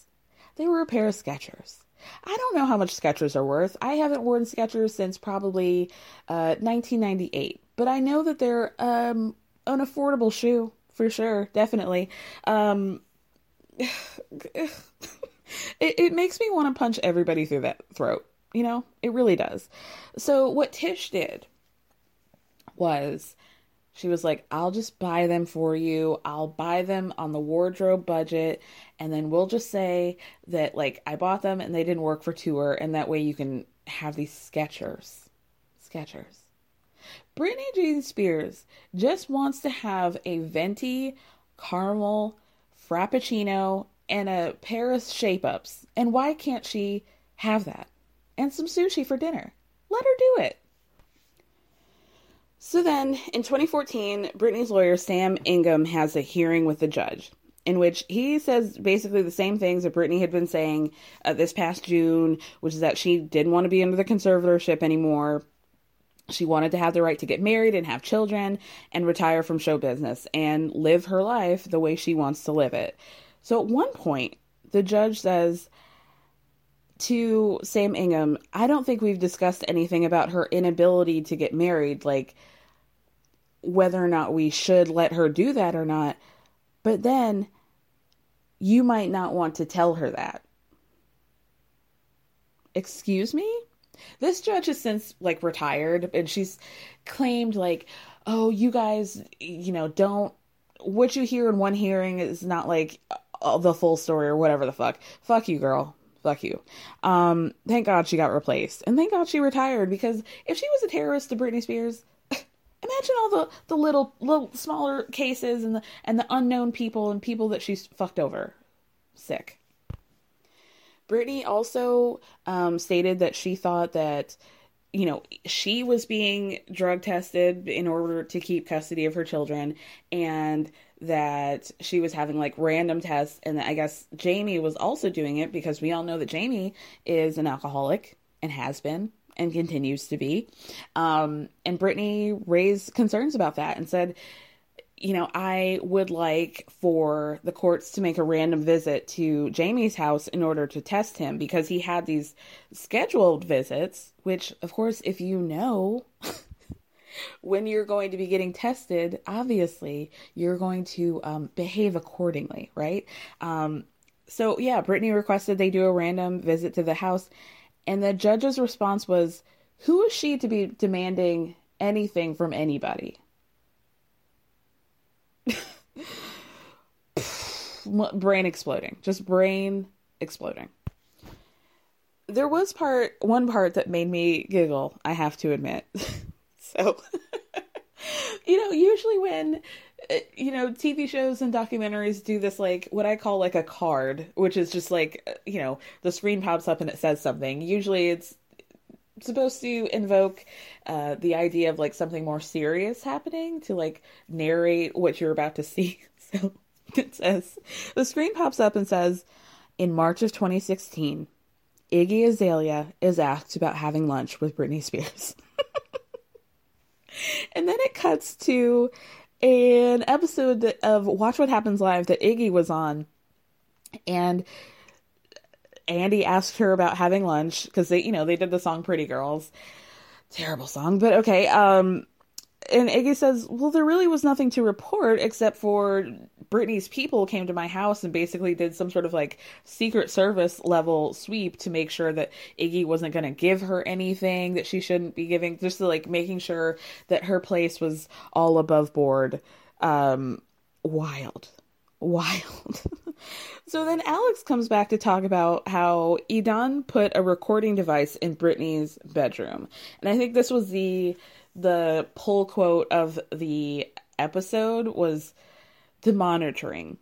They were a pair of Skechers. I don't know how much Skechers are worth. I haven't worn Skechers since probably uh, 1998, but I know that they're um, an affordable shoe for sure, definitely. Um, [sighs] it, it makes me want to punch everybody through that throat. You know, it really does. So, what Tish did was she was like, I'll just buy them for you. I'll buy them on the wardrobe budget. And then we'll just say that, like, I bought them and they didn't work for tour. And that way you can have these Skechers. Skechers. Britney Jean Spears just wants to have a venti caramel frappuccino and a pair of shape ups. And why can't she have that? And some sushi for dinner. Let her do it. So then, in 2014, Britney's lawyer, Sam Ingham, has a hearing with the judge in which he says basically the same things that Britney had been saying uh, this past June, which is that she didn't want to be under the conservatorship anymore. She wanted to have the right to get married and have children and retire from show business and live her life the way she wants to live it. So at one point, the judge says to Sam Ingham, I don't think we've discussed anything about her inability to get married, like whether or not we should let her do that or not. But then you might not want to tell her that. Excuse me? This judge has since like retired and she's claimed like, "Oh, you guys, you know, don't what you hear in one hearing is not like the full story or whatever the fuck. Fuck you, girl. Fuck you. Um, thank God she got replaced. And thank God she retired because if she was a terrorist to Britney Spears, imagine all the, the little little smaller cases and the and the unknown people and people that she's fucked over. Sick. Britney also um, stated that she thought that, you know, she was being drug tested in order to keep custody of her children and that she was having like random tests. And I guess Jamie was also doing it because we all know that Jamie is an alcoholic and has been and continues to be. Um, and Britney raised concerns about that and said, you know, I would like for the courts to make a random visit to Jamie's house in order to test him because he had these scheduled visits, which, of course, if you know [laughs] when you're going to be getting tested, obviously you're going to um, behave accordingly, right? Um, so, yeah, Britney requested they do a random visit to the house, and the judge's response was, Who is she to be demanding anything from anybody? [laughs] brain exploding. Just brain exploding. There was part one part that made me giggle, I have to admit. [laughs] so [laughs] you know, usually when you know, TV shows and documentaries do this like what I call like a card, which is just like, uh, you know, the screen pops up and it says something. Usually it's supposed to invoke uh, the idea of like something more serious happening to like narrate what you're about to [laughs] see. So it says the screen pops up and says, in March of 2016, Iggy Azalea is asked about having lunch with Britney Spears. [laughs] and then it cuts to an episode of Watch What Happens Live that Iggy was on. And Andy asked her about having lunch because they, you know, they did the song Pretty Girls. Terrible song, but okay. Um, and Iggy says, Well, there really was nothing to report except for Britney's people came to my house and basically did some sort of like secret service level sweep to make sure that Iggy wasn't going to give her anything that she shouldn't be giving, just to, like making sure that her place was all above board. Um, wild. wild. [laughs] so then Alex comes back to talk about how Edan put a recording device in Britney's bedroom. And I think this was the the pull quote of the episode was the monitoring.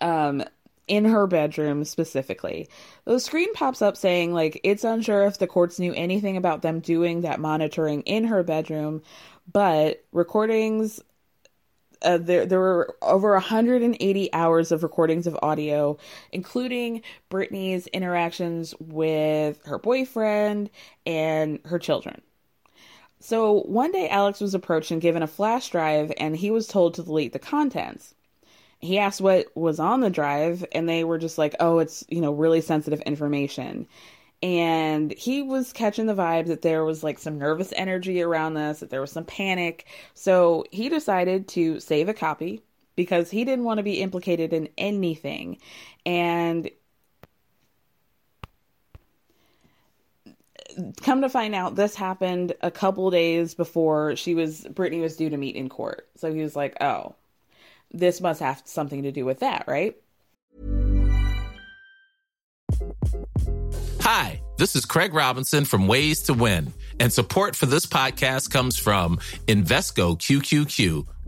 Um in her bedroom specifically. The screen pops up saying like it's unsure if the courts knew anything about them doing that monitoring in her bedroom, but recordings uh, there there were over 180 hours of recordings of audio, including Britney's interactions with her boyfriend and her children. So one day, Alex was approached and given a flash drive, and he was told to delete the contents. He asked what was on the drive, and they were just like, "Oh, it's you know really sensitive information." and he was catching the vibe that there was like some nervous energy around this, that there was some panic. So he decided to save a copy because he didn't want to be implicated in anything. And come to find out this happened a couple days before she was Britney was due to meet in court. So he was like, "Oh, this must have something to do with that, right?" Hi, this is Craig Robinson from Ways to Win, and support for this podcast comes from Invesco QQQ,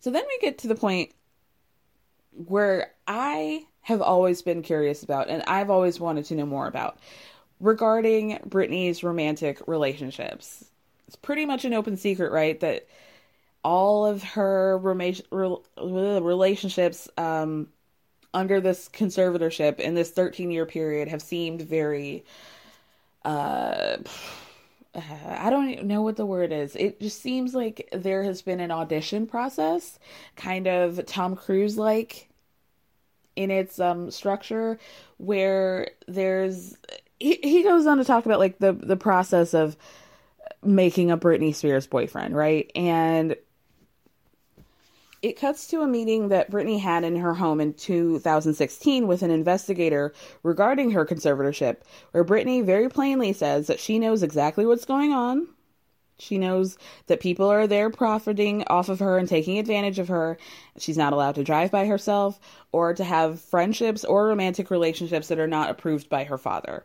So then we get to the point where I have always been curious about and I've always wanted to know more about regarding Britney's romantic relationships. It's pretty much an open secret, right? That all of her relationships um, under this conservatorship in this 13 year period have seemed very uh, [sighs] I don't know what the word is. It just seems like there has been an audition process, kind of Tom Cruise like in its um structure where there's he, he goes on to talk about like the the process of making a Britney Spears boyfriend, right? And it cuts to a meeting that Britney had in her home in 2016 with an investigator regarding her conservatorship, where Britney very plainly says that she knows exactly what's going on. She knows that people are there profiting off of her and taking advantage of her. She's not allowed to drive by herself or to have friendships or romantic relationships that are not approved by her father.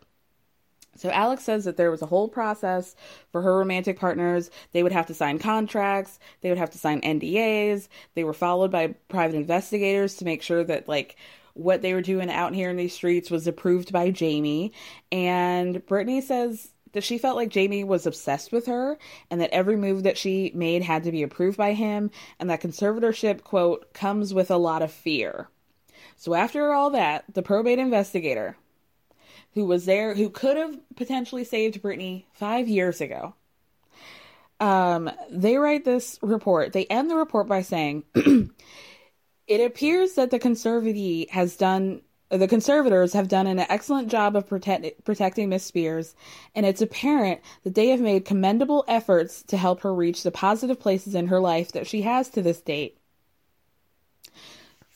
So Alex says that there was a whole process for her romantic partners. They would have to sign contracts, they would have to sign NDAs. They were followed by private investigators to make sure that like what they were doing out here in these streets was approved by Jamie. And Britney says that she felt like Jamie was obsessed with her and that every move that she made had to be approved by him and that conservatorship quote comes with a lot of fear. So after all that, the probate investigator, who was there, who could have potentially saved Britney five years ago. Um, they write this report. They end the report by saying, [clears throat] "It appears that the conservative has done." The conservators have done an excellent job of protect, protecting Miss Spears, and it's apparent that they have made commendable efforts to help her reach the positive places in her life that she has to this date.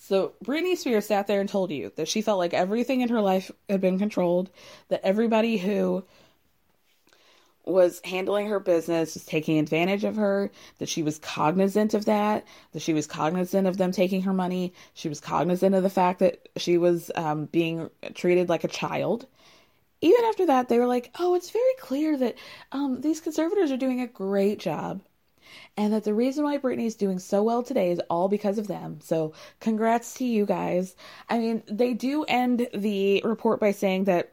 So Britney Spears sat there and told you that she felt like everything in her life had been controlled, that everybody who was handling her business was taking advantage of her, that she was cognizant of that, that she was cognizant of them taking her money, she was cognizant of the fact that she was um, being treated like a child. Even after that, they were like, oh, it's very clear that um, these conservators are doing a great job and that the reason why Britney's doing so well today is all because of them. So, congrats to you guys. I mean, they do end the report by saying that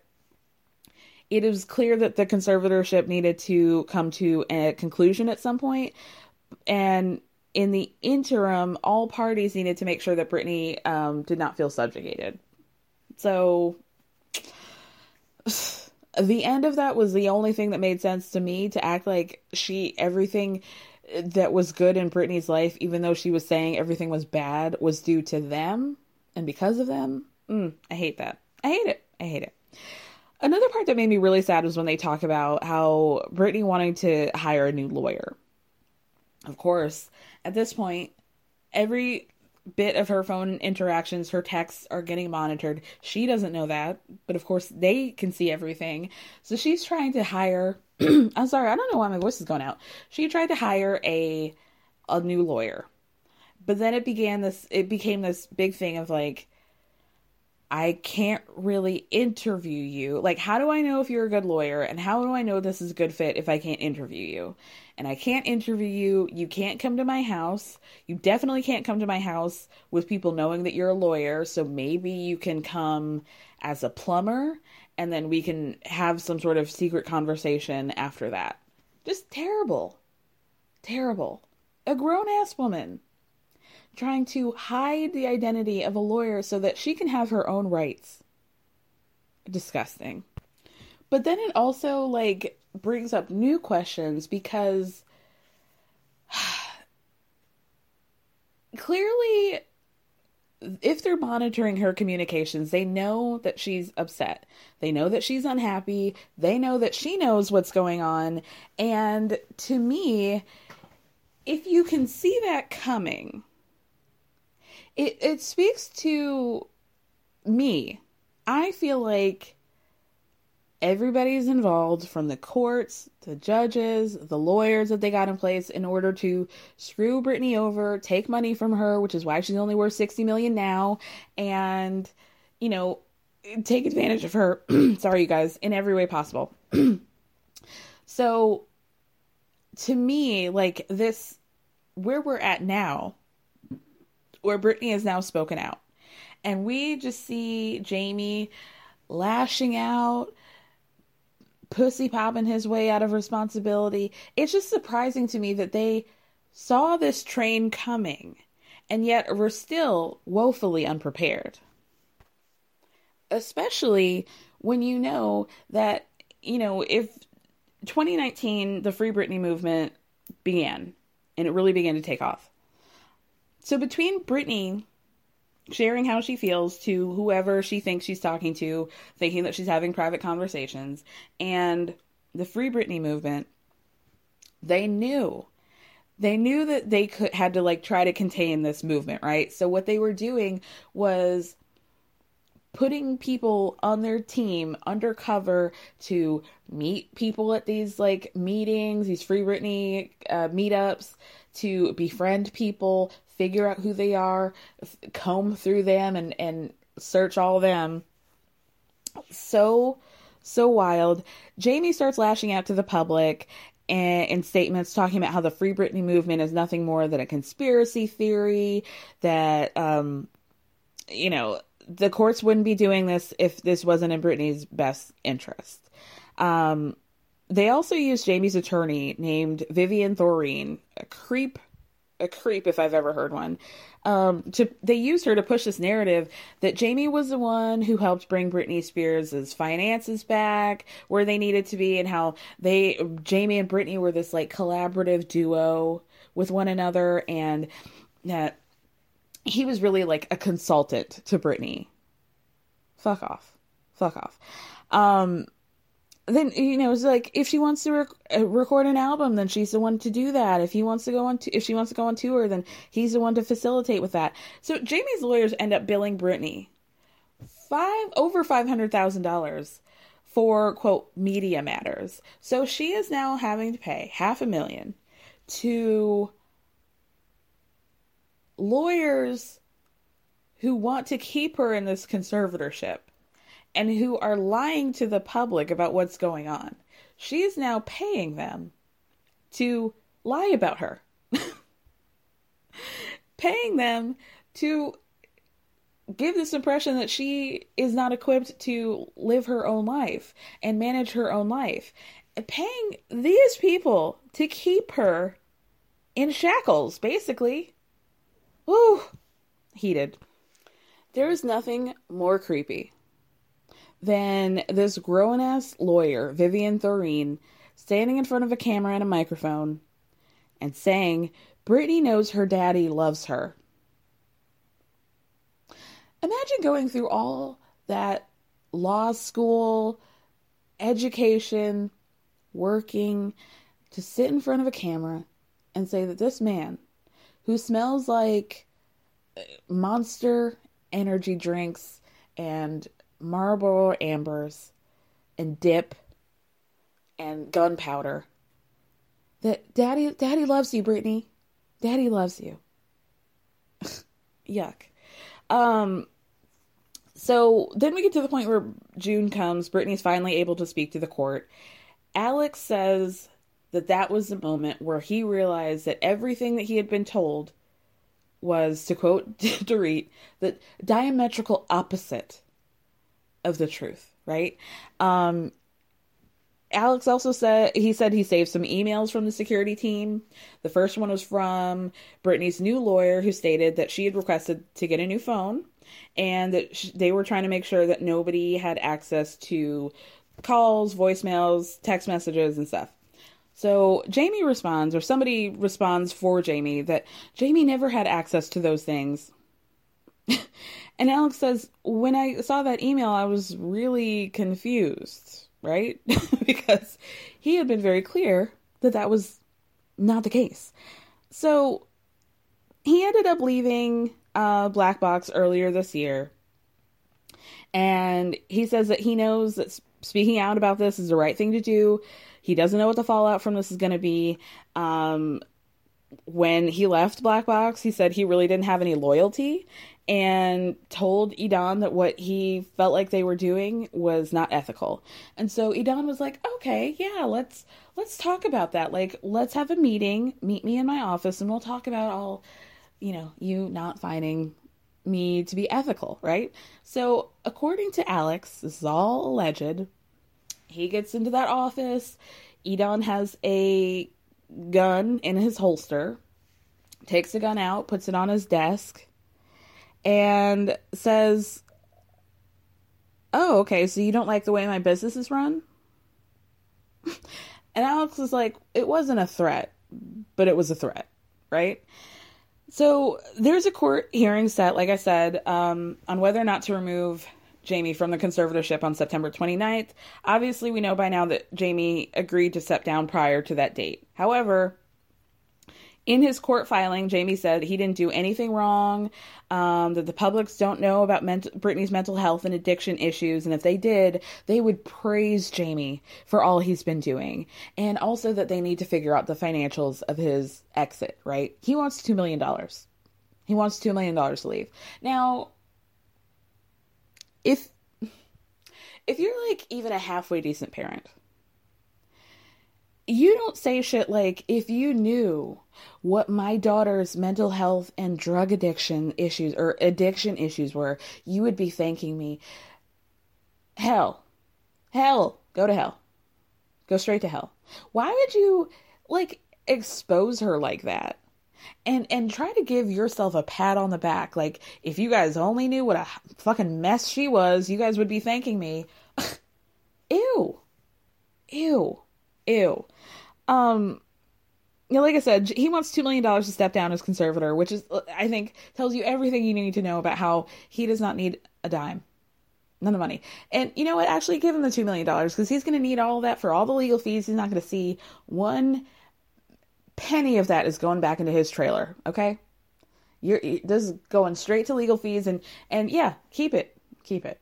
it is clear that the conservatorship needed to come to a conclusion at some point, and in the interim, all parties needed to make sure that Britney um, did not feel subjugated. So, [sighs] the end of that was the only thing that made sense to me to act like she everything that was good in Britney's life, even though she was saying everything was bad, was due to them and because of them. Mm, I hate that. I hate it. I hate it. Another part that made me really sad was when they talk about how Britney wanting to hire a new lawyer. Of course, at this point, every bit of her phone interactions, her texts are getting monitored. She doesn't know that, but of course they can see everything. So she's trying to hire [clears throat] I'm sorry, I don't know why my voice is going out. She tried to hire a a new lawyer. But then it began this it became this big thing of like I can't really interview you. Like how do I know if you're a good lawyer and how do I know this is a good fit if I can't interview you? And I can't interview you. You can't come to my house. You definitely can't come to my house with people knowing that you're a lawyer. So maybe you can come as a plumber and then we can have some sort of secret conversation after that. Just terrible. Terrible. A grown ass woman trying to hide the identity of a lawyer so that she can have her own rights. Disgusting. But then it also like brings up new questions because [sighs] clearly if they're monitoring her communications, they know that she's upset. They know that she's unhappy. They know that she knows what's going on. And to me, if you can see that coming, it it speaks to me. I feel like everybody's involved from the courts, the judges, the lawyers that they got in place in order to screw Britney over, take money from her, which is why she's only worth 60 million now, and you know, take advantage of her. [clears throat] sorry you guys, in every way possible. [clears throat] so to me, like this where we're at now, where Britney has now spoken out. And we just see Jamie lashing out, pussy popping his way out of responsibility. It's just surprising to me that they saw this train coming and yet were still woefully unprepared. Especially when you know that, you know, if 2019, the Free Britney movement began and it really began to take off. So between Britney sharing how she feels to whoever she thinks she's talking to, thinking that she's having private conversations, and the Free Britney movement, they knew. They knew that they could had to like try to contain this movement, right? So what they were doing was putting people on their team undercover to meet people at these like meetings, these Free Britney uh, meetups, to befriend people, figure out who they are, comb through them and and search all them. So so wild. Jamie starts lashing out to the public and in statements talking about how the Free Britney movement is nothing more than a conspiracy theory that um you know the courts wouldn't be doing this if this wasn't in Britney's best interest. Um they also used Jamie's attorney named Vivian Thoreen, a creep a creep if I've ever heard one. Um, to they used her to push this narrative that Jamie was the one who helped bring Britney Spears' finances back where they needed to be, and how they Jamie and Britney were this like collaborative duo with one another, and that he was really like a consultant to Britney. Fuck off, fuck off. Um, then you know it's like if she wants to rec- uh, record an album then she's the one to do that. If he wants to go on to if she wants to go on tour then he's the one to facilitate with that. So jamie's lawyers end up billing Britney five over five hundred thousand dollars for quote media matters. So she is now having to pay half a million to lawyers who want to keep her in this conservatorship and who are lying to the public about what's going on. She is now paying them to lie about her. [laughs] paying them to give this impression that she is not equipped to live her own life and manage her own life. Paying these people to keep her in shackles, basically. Woo! Heated. There is nothing more creepy than this grown ass lawyer, Vivian Thoreen, standing in front of a camera and a microphone and saying, Britney knows her daddy loves her. Imagine going through all that law school, education, working, to sit in front of a camera and say that this man, who smells like uh, monster energy drinks and Marlboro ambers and dip and gunpowder, that daddy daddy loves you, Britney. Daddy loves you. [laughs] Yuck. Um so then we get to the point where June comes. Britney's finally able to speak to the court. Alex says that that was the moment where he realized that everything that he had been told was, to quote [laughs] Dorit, the diametrical opposite of the truth, right? Um, Alex also said he said he saved some emails from the security team. The first one was from Britney's new lawyer, who stated that she had requested to get a new phone and that sh- they were trying to make sure that nobody had access to calls, voicemails, text messages, and stuff. So Jamie responds, or somebody responds for Jamie, that Jamie never had access to those things. [laughs] and Alex says, When I saw that email, I was really confused, right? [laughs] because he had been very clear that that was not the case. So he ended up leaving uh, Black Box earlier this year. And he says that he knows that speaking out about this is the right thing to do. He doesn't know what the fallout from this is going to be. Um, when he left Black Box, he said he really didn't have any loyalty and told Edan that what he felt like they were doing was not ethical. And so Edan was like, "Okay, yeah, let's let's talk about that. Like, let's have a meeting. Meet me in my office and we'll talk about all, you know, you not finding me to be ethical, right?" So, according to Alex, this is all alleged, he gets into that office. Edan has a gun in his holster, takes the gun out, puts it on his desk, and says, Oh, okay, so you don't like the way my business is run? [laughs] and Alex is like, It wasn't a threat, but it was a threat, right? So there's a court hearing set, like I said, um, on whether or not to remove Jamie from the conservatorship on September 29th. Obviously, we know by now that Jamie agreed to step down prior to that date. However, in his court filing, Jamie said he didn't do anything wrong, um, that the publics don't know about ment- Britney's mental health and addiction issues, and if they did, they would praise Jamie for all he's been doing, and also that they need to figure out the financials of his exit, right? He wants $2 million. He wants $2 million to leave. Now, if if you're like even a halfway decent parent, you don't say shit like if you knew what my daughter's mental health and drug addiction issues or addiction issues were, you would be thanking me. Hell. Hell. Go to hell. Go straight to hell. Why would you like expose her like that? and and try to give yourself a pat on the back like if you guys only knew what a fucking mess she was you guys would be thanking me [laughs] ew ew ew um you know, like I said, he wants two million dollars to step down as conservator, which is, I think, tells you everything you need to know about how he does not need a dime, none of money. And you know what? Actually, give him the two million dollars because he's going to need all that for all the legal fees. He's not going to see one penny of that is going back into his trailer. Okay, you're this is going straight to legal fees and and yeah, keep it, keep it,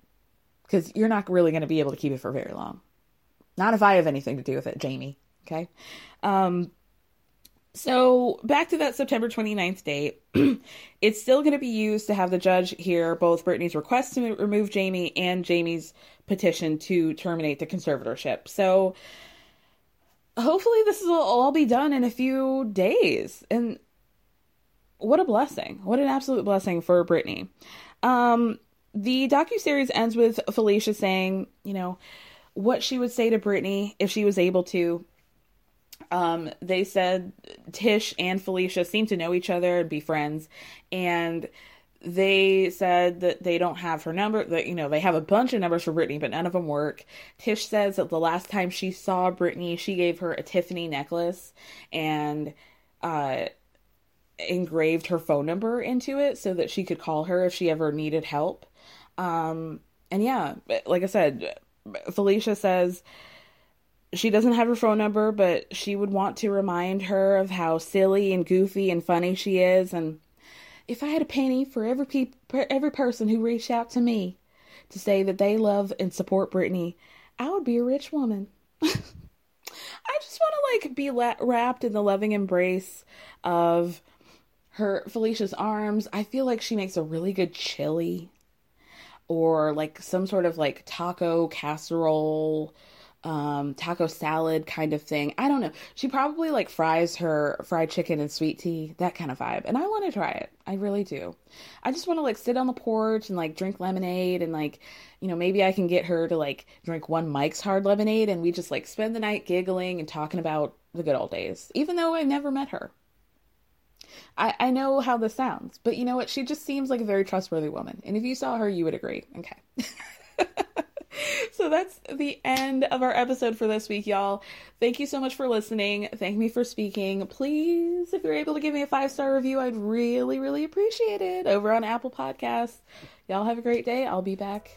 because you're not really going to be able to keep it for very long. Not if I have anything to do with it, Jamie. Okay. Um, so back to that September 29th date, [clears throat] it's still going to be used to have the judge hear both Britney's request to remove Jamie and Jamie's petition to terminate the conservatorship. So hopefully this will all be done in a few days. And what a blessing. What an absolute blessing for Britney. Um, the docu-series ends with Felicia saying, you know, what she would say to Britney if she was able to. Um, they said Tish and Felicia seem to know each other and be friends, and they said that they don't have her number. That you know they have a bunch of numbers for britney but none of them work. Tish says that the last time she saw britney she gave her a Tiffany necklace and uh, engraved her phone number into it so that she could call her if she ever needed help. Um, and yeah, like I said, Felicia says she doesn't have her phone number, but she would want to remind her of how silly and goofy and funny she is and if I had a penny for every pe- for every person who reached out to me to say that they love and support Britney, I would be a rich woman. [laughs] I just want to like be la- wrapped in the loving embrace of her Felicia's arms. I feel like she makes a really good chili or like some sort of like taco casserole um, taco salad kind of thing. I don't know. She probably like fries her fried chicken and sweet tea, that kind of vibe. And I want to try it. I really do. I just want to like sit on the porch and like drink lemonade and like, you know, maybe I can get her to like drink one Mike's hard lemonade and we just like spend the night giggling and talking about the good old days, even though I've never met her. I, I know how this sounds, but you know what? She just seems like a very trustworthy woman. And if you saw her, you would agree. Okay. [laughs] [laughs] so that's the end of our episode for this week, y'all. Thank you so much for listening. Thank me for speaking. Please, if you're able to give me a five star review, I'd really, really appreciate it over on Apple Podcasts. Y'all have a great day. I'll be back